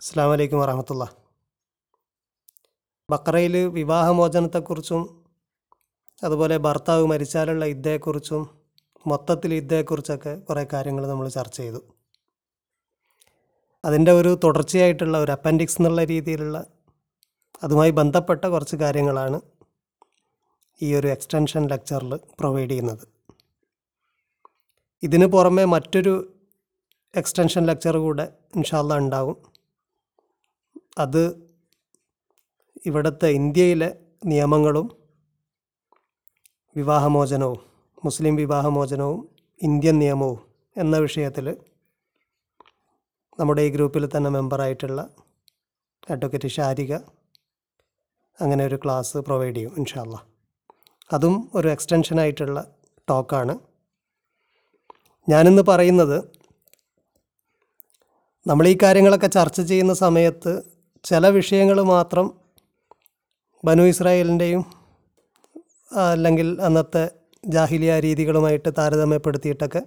അസ്സാം വലൈക്കും വറഹമത്തുള്ള. ബക്രയിൽ വിവാഹമോചനത്തെക്കുറിച്ചും അതുപോലെ ഭർത്താവ് മരിച്ചാലുള്ള ഇദ്ദേഹത്തെക്കുറിച്ചും മൊത്തത്തിൽ ഇദ്ദേഹത്തെക്കുറിച്ചൊക്കെ കുറേ കാര്യങ്ങൾ നമ്മൾ ചർച്ച ചെയ്തു. അതിന്റെ ഒരു തുടർച്ചയായിട്ടുള്ള ഒരു അപ്പൻഡിക്സ് എന്നുള്ള രീതിയിലുള്ള അതുമായി ബന്ധപ്പെട്ട കുറച്ച് കാര്യങ്ങളാണ് ഈ ഒരു എക്സ്റ്റൻഷൻ ലെക്ചറിൽ പ്രൊവൈഡ് ചെയ്യുന്നത്. ഇതിന് പുറമെ മറ്റൊരു എക്സ്റ്റൻഷൻ ലെക്ചർ കൂടെ ഇൻഷാല്ല ഉണ്ടാകും അത് ഇവിടുത്തെ ഇന്ത്യയിലെ നിയമങ്ങളും വിവാഹമോചനവും മുസ്ലിം വിവാഹമോചനവും ഇന്ത്യൻ നിയമവും എന്ന വിഷയത്തിൽ നമ്മുടെ ഈ ഗ്രൂപ്പിൽ തന്നെ മെമ്പറായിട്ടുള്ള അഡ്വക്കേറ്റ് ഷാരിക അങ്ങനെ ഒരു ക്ലാസ് പ്രൊവൈഡ് ചെയ്യും ഇൻഷാല്ല അതും ഒരു എക്സ്റ്റൻഷനായിട്ടുള്ള ടോക്കാണ്. ഞാനിന്ന് പറയുന്നത് നമ്മൾ ഈ കാര്യങ്ങളൊക്കെ ചർച്ച ചെയ്യുന്ന സമയത്ത് ചില വിഷയങ്ങൾ മാത്രം ബനു ഇസ്രായേലിന്റെയും അല്ലെങ്കിൽ അന്നത്തെ ജാഹിലിയ രീതികളുമായിട്ട് താരതമ്യപ്പെടുത്തിയിട്ടൊക്കെ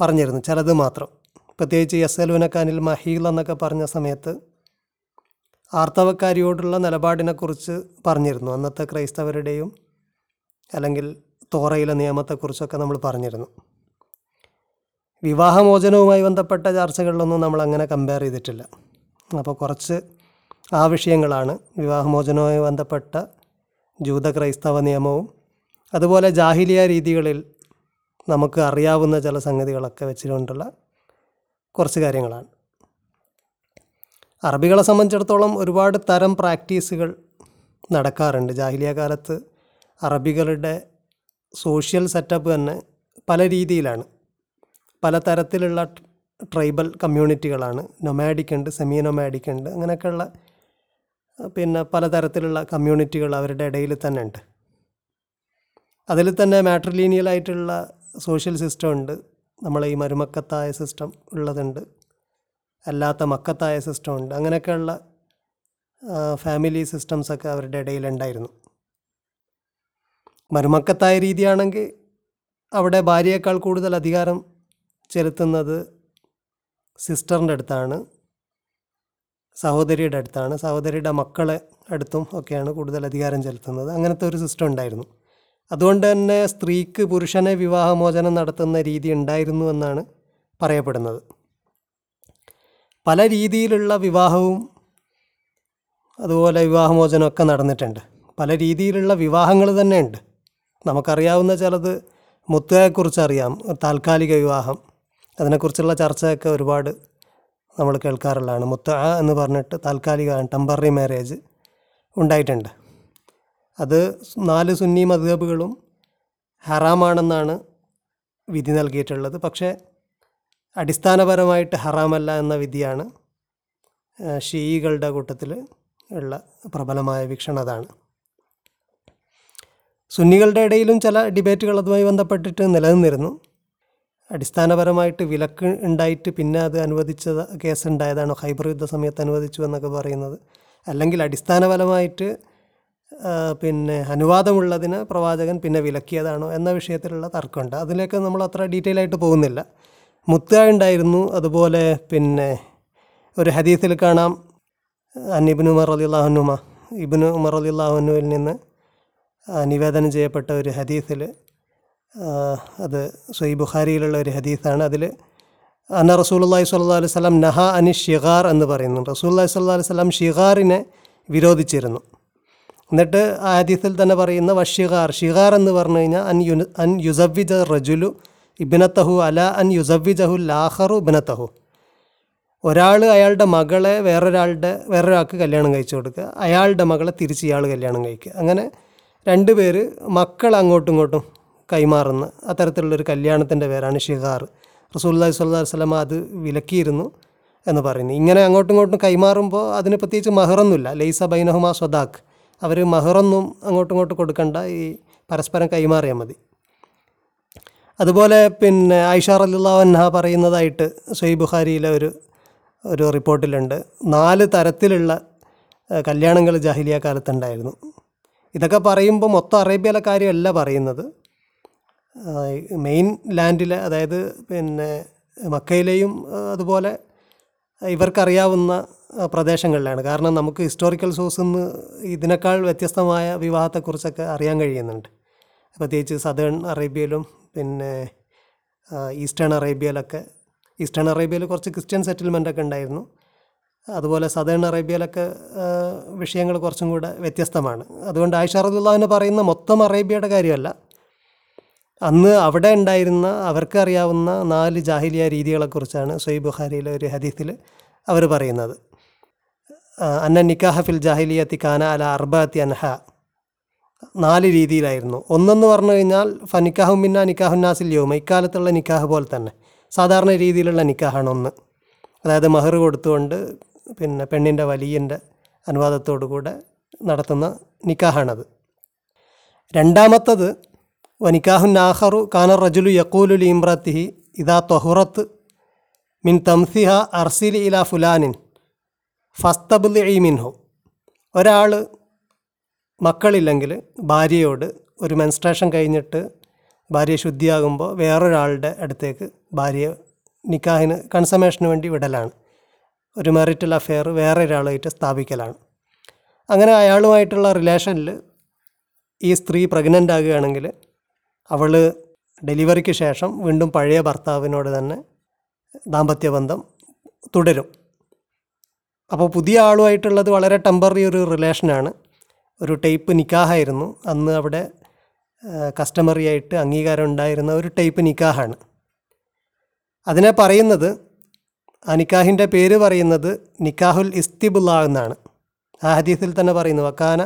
പറഞ്ഞിരുന്നു. ചിലത് മാത്രം. പ്രത്യേകിച്ച് എസ് എൽ യസലുനക്കാനിൽ മഹീൽ എന്നൊക്കെ പറഞ്ഞ സമയത്ത് ആർത്തവക്കാരിയോടുള്ള നിലപാടിനെക്കുറിച്ച് പറഞ്ഞിരുന്നു. അന്നത്തെ ക്രൈസ്തവരുടെയും അല്ലെങ്കിൽ തോറയിലെ നിയമത്തെക്കുറിച്ചൊക്കെ നമ്മൾ പറഞ്ഞിരുന്നു. വിവാഹമോചനവുമായി ബന്ധപ്പെട്ട ചർച്ചകളിലൊന്നും നമ്മൾ അങ്ങനെ കമ്പയർ ചെയ്തിട്ടില്ല. അപ്പോൾ കുറച്ച് ആ വിഷയങ്ങളാണ് വിവാഹമോചനവുമായി ബന്ധപ്പെട്ട ജൂത ക്രൈസ്തവ നിയമവും അതുപോലെ ജാഹിലിയ രീതികളിൽ നമുക്ക് അറിയാവുന്ന ചില സംഗതികളൊക്കെ വെച്ചുകൊണ്ടുള്ള കുറച്ച് കാര്യങ്ങളാണ്. അറബികളെ സംബന്ധിച്ചിടത്തോളം ഒരുപാട് തരം പ്രാക്ടീസുകൾ നടക്കാറുണ്ട്. ജാഹിലിയ കാലത്ത് അറബികളുടെ സോഷ്യൽ സെറ്റപ്പ് തന്നെ പല രീതിയിലാണ്. പല തരത്തിലുള്ള ട്രൈബൽ കമ്മ്യൂണിറ്റികളാണ്. നൊമാഡിക് ഉണ്ട് സെമി നൊമാഡിക് ഉണ്ട് അങ്ങനെയൊക്കെയുള്ള പിന്നെ പലതരത്തിലുള്ള കമ്മ്യൂണിറ്റികൾ അവരുടെ ഇടയിൽ തന്നെ ഉണ്ട്. അതിൽ തന്നെ മാട്രിലീനിയലായിട്ടുള്ള സോഷ്യൽ സിസ്റ്റം ഉണ്ട്. നമ്മളെ ഈ മരുമക്കത്തായ സിസ്റ്റം ഉള്ളതുണ്ട്. അല്ലാത്ത മക്കത്തായ സിസ്റ്റം ഉണ്ട്. അങ്ങനെയൊക്കെയുള്ള ഫാമിലി സിസ്റ്റംസൊക്കെ അവരുടെ ഇടയിലുണ്ടായിരുന്നു മരുമക്കത്തായ രീതിയാണെങ്കിൽ അവിടെ ഭാര്യയേക്കാൾ കൂടുതൽ അധികാരം ചെലുത്തുന്നത് സിസ്റ്ററിന്റെ അടുത്താണ് സഹോദരിയുടെ അടുത്താണ് സഹോദരിയുടെ മക്കളെ അടുത്തും ഒക്കെയാണ് കൂടുതൽ അധികാരം ചെലുത്തുന്നത്. അങ്ങനത്തെ ഒരു സിസ്റ്റം ഉണ്ടായിരുന്നു. അതുകൊണ്ട് തന്നെ സ്ത്രീക്ക് പുരുഷനെ വിവാഹമോചനം നടത്തുന്ന രീതി ഉണ്ടായിരുന്നു എന്നാണ് പറയപ്പെടുന്നത്. പല രീതിയിലുള്ള വിവാഹവും അതുപോലെ വിവാഹമോചനമൊക്കെ നടന്നിട്ടുണ്ട്. പല രീതിയിലുള്ള വിവാഹങ്ങൾ തന്നെ ഉണ്ട് നമുക്കറിയാവുന്ന ചിലത് മുത്തയെക്കുറിച്ച് അറിയാം താൽക്കാലിക വിവാഹം. അതിനെക്കുറിച്ചുള്ള ചർച്ചയൊക്കെ ഒരുപാട് നമ്മൾ കേൾക്കാറുള്ളതാണ്. മുത്ത എന്ന് പറഞ്ഞിട്ട് താൽക്കാലിക ടെമ്പററി മാരേജ് ഉണ്ടായിട്ടുണ്ട്. അത് നാല് സുന്നി മധുഹബുകളും ഹറാമാണെന്നാണ് വിധി നൽകിയിട്ടുള്ളത്. പക്ഷേ അടിസ്ഥാനപരമായിട്ട് ഹറാമല്ല എന്ന വിധിയാണ് ഷീകളുടെ കൂട്ടത്തിൽ ഉള്ള പ്രബലമായ വീക്ഷണം അതാണ്. സുന്നികളുടെ ഇടയിലും ചില ഡിബേറ്റുകൾ അതുമായി ബന്ധപ്പെട്ടിട്ട് നിലനിന്നിരുന്നു. അടിസ്ഥാനപരമായിട്ട് വിലക്ക് ഉണ്ടായിട്ട് പിന്നെ അത് അനുവദിച്ച കേസ് ഉണ്ടായതാണോ? ഹൈബർ യുദ്ധ സമയത്ത് അനുവദിച്ചു എന്നൊക്കെ പറയുന്നത്. അല്ലെങ്കിൽ അടിസ്ഥാനപരമായിട്ട് പിന്നെ അനുവാദമുള്ളതിന് പ്രവാചകൻ പിന്നെ വിലക്കിയതാണോ എന്ന വിഷയത്തിലുള്ള തർക്കമുണ്ട്. അതിലേക്ക് നമ്മൾ അത്ര ഡീറ്റെയിൽ ആയിട്ട് പോകുന്നില്ല. മുത്ത ഉണ്ടായിരുന്നു. അതുപോലെ പിന്നെ ഒരു ഹദീസിൽ കാണാം. അന്നിബിന് ഉമർ അലി അള്ളാഹുനുമ ഇബിന് ഉമർ അലി അള്ളാഹുനുവിൽ നിന്ന് നിവേദനം ചെയ്യപ്പെട്ട ഒരു ഹദീസിൽ അത് സൊയ് ബുഖാരിയിലുള്ള ഒരു ഹദീസാണ്. അതിൽ അന്ന റസൂലുള്ളാഹി സ്വല്ലല്ലാഹു അലൈഹി വസല്ലം നഹ അനി ഷിഗാർ എന്ന് പറയുന്നു റസൂലുള്ളാഹി സ്വല്ലല്ലാഹു അലൈഹി വസല്ലം ഷിഗാറിനെ വിരോധിച്ചിരുന്നു. എന്നിട്ട് ആ ഹദീസിൽ തന്നെ പറയുന്ന വഷിഗാർ ഷിഗാർ എന്ന് പറഞ്ഞു കഴിഞ്ഞാൽ അൻ യു അൻ യുസവിജ റജുലു ഇബിനത്തഹു അല അൻ യുസവിജഹു ലാഹറു ഇബിനത്തഹു. ഒരാൾ അയാളുടെ മകളെ വേറൊരാളുടെ വേറൊരാൾക്ക് കല്യാണം കഴിച്ചു കൊടുക്കുക അയാളുടെ മകളെ തിരിച്ച് ഇയാൾ കല്യാണം കഴിക്കുക. അങ്ങനെ രണ്ട് പേര് മക്കൾ അങ്ങോട്ടും ഇങ്ങോട്ടും കൈമാറുന്ന അത്തരത്തിലുള്ളൊരു കല്യാണത്തിന്റെ പേരാണ് ഷിഹാർ. റസൂല്ലാഹി സ്വല്ലാ വസ്ലമ അത് വിലക്കിയിരുന്നു എന്ന് പറയുന്നു. ഇങ്ങനെ അങ്ങോട്ടും ഇങ്ങോട്ടും കൈമാറുമ്പോൾ അതിന് പ്രത്യേകിച്ച് മഹറൊന്നുമില്ല. ലൈസ ബൈനഹുമ സ്വദാഖ്. അവർ മഹറൊന്നും അങ്ങോട്ടും ഇങ്ങോട്ടും കൊടുക്കണ്ട. ഈ പരസ്പരം കൈമാറിയാൽ മതി. അതുപോലെ പിന്നെ ആയിഷ റലിള്ളാഹൻഹ പറയുന്നതായിട്ട് സൊയ് ബുഖാരിയിലെ ഒരു ഒരു റിപ്പോർട്ടിലുണ്ട്. നാല് തരത്തിലുള്ള കല്യാണങ്ങൾ ജാഹിലിയ കാലത്തുണ്ടായിരുന്നു. ഇതൊക്കെ പറയുമ്പോൾ മൊത്തം അറേബ്യയിലെ കാര്യമല്ല പറയുന്നത്. മെയിൻ ലാൻഡിലെ അതായത് പിന്നെ മക്കയിലെയും അതുപോലെ ഇവർക്കറിയാവുന്ന പ്രദേശങ്ങളിലാണ്. കാരണം നമുക്ക് ഹിസ്റ്റോറിക്കൽ സോഴ്സിൽ നിന്ന് ഇതിനേക്കാൾ വ്യത്യസ്തമായ വിവാഹത്തെക്കുറിച്ചൊക്കെ അറിയാൻ കഴിയുന്നുണ്ട്. പ്രത്യേകിച്ച് സദേൺ അറേബ്യയിലും പിന്നെ ഈസ്റ്റേൺ അറേബ്യയിലൊക്കെ ഈസ്റ്റേൺ അറേബ്യയിൽ കുറച്ച് ക്രിസ്ത്യൻ സെറ്റിൽമെന്റ് ഒക്കെ ഉണ്ടായിരുന്നു. അതുപോലെ സദേൺ അറേബ്യയിലൊക്കെ വിഷയങ്ങൾ കുറച്ചും കൂടെ വ്യത്യസ്തമാണ്. അതുകൊണ്ട് ആയിഷ റദിള്ളാഹിനെ പറയുന്ന മൊത്തം അറേബ്യയുടെ കാര്യമല്ല. അന്ന് അവിടെ ഉണ്ടായിരുന്ന അവർക്ക് അറിയാവുന്ന നാല് ജാഹിലിയ രീതികളെക്കുറിച്ചാണ് സൊയ് ബുഖാരിയിലെ ഒരു ഹദീസിൽ അവർ പറയുന്നത്. അന്ന നിക്കാഹ ഫിൽ ജാഹിലിയത്തി കാന അല അർബാത്തി അൻഹ. നാല് രീതിയിലായിരുന്നു. ഒന്നെന്ന് പറഞ്ഞു കഴിഞ്ഞാൽ ഫനിക്കാഹു മിന്ന നിക്കാഹുന്നാസിൽ യോമ. ഇക്കാലത്തുള്ള നിക്കാഹ് പോലെ തന്നെ. സാധാരണ രീതിയിലുള്ള നിക്കാഹാണ് ഒന്ന്. അതായത് മഹർ കൊടുത്തുകൊണ്ട് പിന്നെ പെണ്ണിന്റെ വലിയന്റെ അനുവാദത്തോടു കൂടെ നടത്തുന്ന നിക്കാഹാണത്. രണ്ടാമത്തത് വനിക്കാഹുൻ നാഹറു കാന റജുലു യക്കൂലു ഇമ്രത്തിഹി ഇതാ തൊഹുറത്ത് മിൻ തംസിഹ അർസിൽ ഇല ഫുലാനിൻ ഫസ്തബുൽ മിൻഹു. ഒരാൾ മക്കളില്ലെങ്കിൽ ഭാര്യയോട് ഒരു മെൻസ്ട്രേഷൻ കഴിഞ്ഞിട്ട് ഭാര്യ ശുദ്ധിയാകുമ്പോൾ വേറൊരാളുടെ അടുത്തേക്ക് ഭാര്യ നിക്കാഹിന് കൺസമേഷന് വേണ്ടി വിടലാണ്. ഒരു മെറിറ്റൽ അഫെയർ വേറെ ഒരാളായിട്ട് സ്ഥാപിക്കലാണ്. അങ്ങനെ അയാളുമായിട്ടുള്ള റിലേഷനിൽ ഈ സ്ത്രീ പ്രഗ്നന്റ് ആകുകയാണെങ്കിൽ അവൾ ഡെലിവറിക്ക് ശേഷം വീണ്ടും പഴയ ഭർത്താവിനോട് തന്നെ ദാമ്പത്യ ബന്ധം തുടരും. അപ്പോൾ പുതിയ ആളുമായിട്ടുള്ളത് വളരെ ടെമ്പററി ഒരു റിലേഷനാണ് ഒരു ടൈപ്പ് നിക്കാഹായിരുന്നു. അന്ന് അവിടെ കസ്റ്റമറി ആയിട്ട് അംഗീകാരം ഉണ്ടായിരുന്ന ഒരു ടൈപ്പ് നിക്കാഹാണ്. അതിനെ പറയുന്നത് ആ നിക്കാഹിന്റെ പേര് പറയുന്നത് നിക്കാഹുൽ ഇസ്തിബുല്ല എന്നാണ്. ആ ഹദീസിൽ തന്നെ പറയുന്നു വക്കാന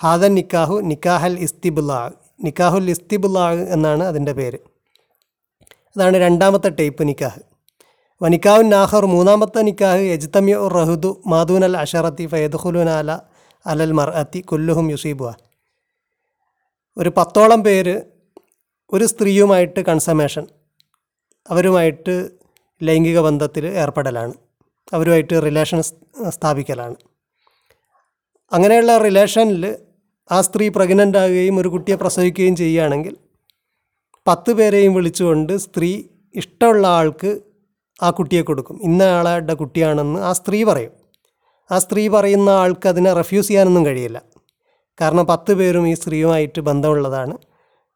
ഹാദൻ നിക്കാഹു നിക്കാഹൽ ഇസ്തിബുല്ല. നിക്കാഹുൽ ഇസ്തിബുല്ലാഹ് എന്നാണ് അതിന്റെ പേര്. അതാണ് രണ്ടാമത്തെ ടൈപ്പ് നിക്കാഹ്. വനിക്കാവുൻ നാഹർ മൂന്നാമത്തെ നിക്കാഹ് എജ്തമ്യ ഉർ റഹുദു മാദൂൻ അൽ അഷറത്തി അല അലൽ മർ അത്തി കുല്ലുഹും യുസീബുവ ഒരു പത്തോളം പേര് ഒരു സ്ത്രീയുമായിട്ട് കൺസമേഷൻ അവരുമായിട്ട് ലൈംഗിക ബന്ധത്തിൽ ഏർപ്പെടലാണ് അവരുമായിട്ട് റിലേഷൻ സ്ഥാപിക്കലാണ്. അങ്ങനെയുള്ള റിലേഷനിൽ ആ സ്ത്രീ പ്രഗ്നന്റ് ആകുകയും ഒരു കുട്ടിയെ പ്രസവിക്കുകയും ചെയ്യുകയാണെങ്കിൽ പത്ത് പേരെയും വിളിച്ചുകൊണ്ട് സ്ത്രീ ഇഷ്ടമുള്ള ആൾക്ക് ആ കുട്ടിയെ കൊടുക്കും. ഇന്ന ആളുടെ കുട്ടിയാണെന്ന് ആ സ്ത്രീ പറയും. ആ സ്ത്രീ പറയുന്ന ആൾക്ക് അതിനെ റെഫ്യൂസ് ചെയ്യാനൊന്നും കഴിയില്ല. കാരണം പത്ത് പേരും ഈ സ്ത്രീയുമായിട്ട് ബന്ധമുള്ളതാണ്.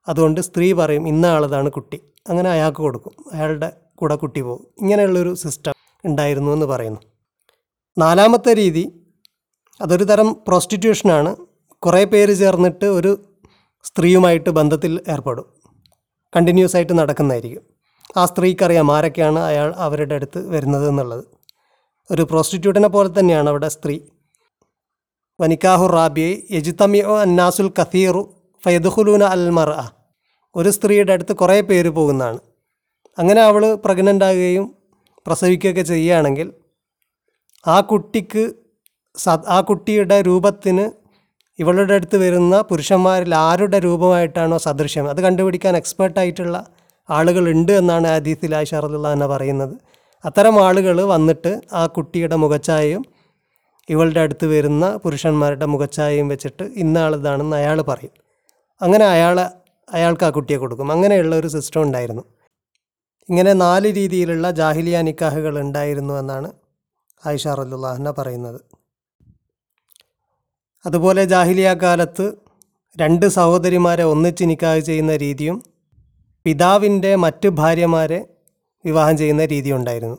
അതുകൊണ്ട് സ്ത്രീ പറയും ഇന്ന ആളതാണ് കുട്ടി. അങ്ങനെ അയാൾക്ക് കൊടുക്കും. അയാളുടെ കൂടെ കുട്ടി പോകും. ഇങ്ങനെയുള്ളൊരു സിസ്റ്റം ഉണ്ടായിരുന്നു എന്ന് പറയുന്നു. നാലാമത്തെ രീതി അതൊരു തരം പ്രോസ്റ്റിറ്റ്യൂഷനാണ് കുറേ പേര് ചേർന്നിട്ട് ഒരു സ്ത്രീയുമായിട്ട് ബന്ധത്തിൽ ഏർപ്പെടും. കണ്ടിന്യൂസ് ആയിട്ട് നടക്കുന്നതായിരിക്കും. ആ സ്ത്രീക്കറിയാം ആരൊക്കെയാണ് അയാൾ അവരുടെ അടുത്ത് വരുന്നത് എന്നുള്ളത്. ഒരു പ്രോസ്റ്റിറ്റ്യൂട്ടിനെ പോലെ തന്നെയാണ് അവിടെ സ്ത്രീ. വനിക്കാഹു റാബിയെ യജിത്തമിയോ അന്നാസുൽ കഥീറു ഫയദുഹുലൂന അൽ മറ ഒരു സ്ത്രീയുടെ അടുത്ത് കുറേ പേര് പോകുന്നതാണ്. അങ്ങനെ അവൾ പ്രഗ്നന്റ് ആകുകയും പ്രസവിക്കുകയൊക്കെ ചെയ്യുകയാണെങ്കിൽ ആ കുട്ടിക്ക് ആ കുട്ടിയുടെ രൂപത്തിന് ഇവളുടെ അടുത്ത് വരുന്ന പുരുഷന്മാരിൽ ആരുടെ രൂപമായിട്ടാണോ സദൃശ്യം? അത് കണ്ടുപിടിക്കാൻ എക്സ്പേർട്ടായിട്ടുള്ള ആളുകളുണ്ട് എന്നാണ് ഹദീസിൽ ആയിഷ റളിയല്ലാഹു അൻഹ പറയുന്നത്. അത്തരം ആളുകൾ വന്നിട്ട് ആ കുട്ടിയുടെ മുഖച്ചായയും ഇവളുടെ അടുത്ത് വരുന്ന പുരുഷന്മാരുടെ മുഖച്ചായയും വെച്ചിട്ട് ഇന്ന ആളിതാണെന്ന് അയാൾ പറയും. അങ്ങനെ അയാൾ അയാൾക്ക് ആ കുട്ടിയെ കൊടുക്കും. അങ്ങനെയുള്ള ഒരു സിസ്റ്റം ഉണ്ടായിരുന്നു. ഇങ്ങനെ നാല് രീതിയിലുള്ള ജാഹിലിയ നിക്കാഹുകൾ ഉണ്ടായിരുന്നു എന്നാണ് ആയിഷ റദുല്ലാഹന പറയുന്നത്. അതുപോലെ ജാഹിലിയ കാലത്ത് രണ്ട് സഹോദരിമാരെ ഒന്നിച്ച് നിക്കാഹ് ചെയ്യുന്ന രീതിയും പിതാവിന്റെ മറ്റ് ഭാര്യമാരെ വിവാഹം ചെയ്യുന്ന രീതി ഉണ്ടായിരുന്നു.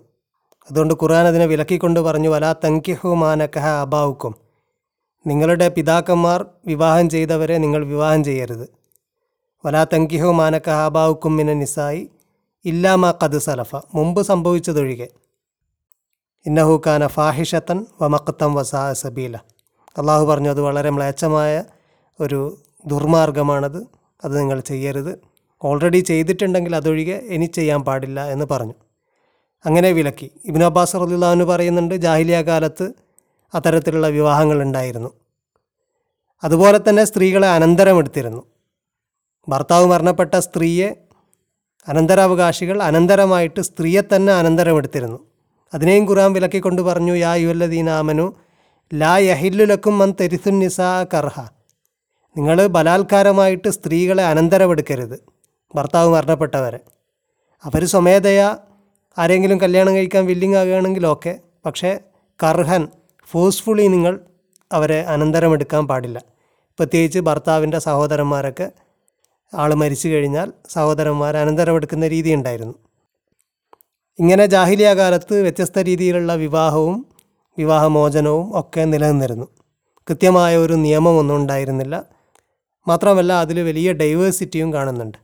അതുകൊണ്ട് ഖുർആൻ അതിനെ വിലക്കിക്കൊണ്ട് പറഞ്ഞു വലാ തങ്കിഹു മാനക്കഹ അബാവുക്കും നിങ്ങളുടെ പിതാക്കന്മാർ വിവാഹം ചെയ്തവരെ നിങ്ങൾ വിവാഹം ചെയ്യരുത്. വലാ തങ്കിഹു മാനക്കഹ അബാവുക്കും മിന നിസായി ഇല്ലാമ കത് സലഫ. മുമ്പ് സംഭവിച്ചതൊഴികെ. ഇന്നഹു കാന ഫാഹിഷത്തൻ വമക്കത്തം വസാ സബീല. അള്ളാഹു പറഞ്ഞു അത് വളരെ മ്ലേച്ഛമായ ഒരു ദുർമാർഗമാണത്. അത് നിങ്ങൾ ചെയ്യരുത്. ഓൾറെഡി ചെയ്തിട്ടുണ്ടെങ്കിൽ അതൊഴികെ ഇനി ചെയ്യാൻ പാടില്ല എന്ന് പറഞ്ഞു. അങ്ങനെ വിലക്കി. ഇബിൻ അബ്ബാസ് റലിള്ളാഹുന് പറയുന്നുണ്ട് ജാഹിലിയ കാലത്ത് അത്തരത്തിലുള്ള വിവാഹങ്ങൾ ഉണ്ടായിരുന്നു. അതുപോലെ തന്നെ സ്ത്രീകളെ അനന്തരമെടുത്തിരുന്നു. ഭർത്താവ് മരണപ്പെട്ട സ്ത്രീയെ അനന്തരാവകാശികൾ അനന്തരമായിട്ട് സ്ത്രീയെ തന്നെ അനന്തരമെടുത്തിരുന്നു. അതിനെയും ഖുറാൻ വിലക്കിക്കൊണ്ട് പറഞ്ഞു യാ യുവല്ലദീനാമനു ലാ യഹില്ലുലക്കും മൻ തെരിസുൻ നിസാ കർഹ. നിങ്ങൾ ബലാത്കാരമായിട്ട് സ്ത്രീകളെ അനന്തരമെടുക്കരുത്. ഭർത്താവ് മരണപ്പെട്ടവരെ. അവർ സ്വമേധയാ ആരെങ്കിലും കല്യാണം കഴിക്കാൻ വില്ലിങ് ആകുകയാണെങ്കിൽ ഓക്കെ പക്ഷേ കർഹൻ ഫോഴ്സ്ഫുള്ളി നിങ്ങൾ അവരെ അനന്തരമെടുക്കാൻ പാടില്ല. പ്രത്യേകിച്ച് ഭർത്താവിന്റെ സഹോദരന്മാരൊക്കെ ആൾ മരിച്ചു കഴിഞ്ഞാൽ സഹോദരന്മാർ അനന്തരമെടുക്കുന്ന രീതി ഉണ്ടായിരുന്നു. ഇങ്ങനെ ജാഹിലിയ കാലത്ത് വ്യത്യസ്ത രീതിയിലുള്ള വിവാഹവും വിവാഹമോചനവും ഒക്കെ നിലനിന്നിരുന്നു. കൃത്യമായ ഒരു നിയമമൊന്നും ഉണ്ടായിരുന്നില്ല. മാത്രമല്ല അതിൽ വലിയ ഡൈവേഴ്സിറ്റിയും കാണുന്നുണ്ട്.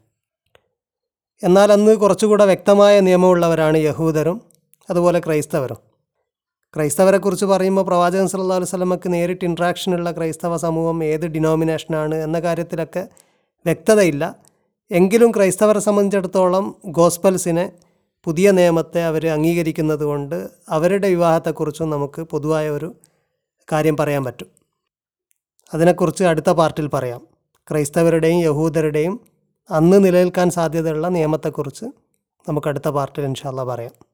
എന്നാൽ അന്ന് കുറച്ചുകൂടെ വ്യക്തമായ നിയമമുള്ളവരാണ് യഹൂദരും അതുപോലെ ക്രൈസ്തവരും. ക്രൈസ്തവരെക്കുറിച്ച് പറയുമ്പോൾ പ്രവാചകൻ സല്ലാ അലൈഹി വസല്ലമക്ക് നേരിട്ട് ഇൻട്രാക്ഷനുള്ള ക്രൈസ്തവ സമൂഹം ഏത് ഡിനോമിനേഷനാണ് എന്ന കാര്യത്തിലൊക്കെ വ്യക്തതയില്ല. എങ്കിലും ക്രൈസ്തവരെ സംബന്ധിച്ചിടത്തോളം ഗോസ്പൽസിനെ പുതിയ നിയമത്തെ അവർ അംഗീകരിക്കുന്നത് കൊണ്ട് അവരുടെ വിവാഹത്തെക്കുറിച്ചും നമുക്ക് പൊതുവായ ഒരു കാര്യം പറയാൻ പറ്റും. അതിനെക്കുറിച്ച് അടുത്ത പാർട്ടിൽ പറയാം. ക്രൈസ്തവരുടെയും യഹൂദരുടെയും അന്ന് നിലനിൽക്കാൻ സാധ്യതയുള്ള നിയമത്തെക്കുറിച്ച് നമുക്ക് അടുത്ത പാർട്ടിൽ ഇൻഷാല്ല പറയാം.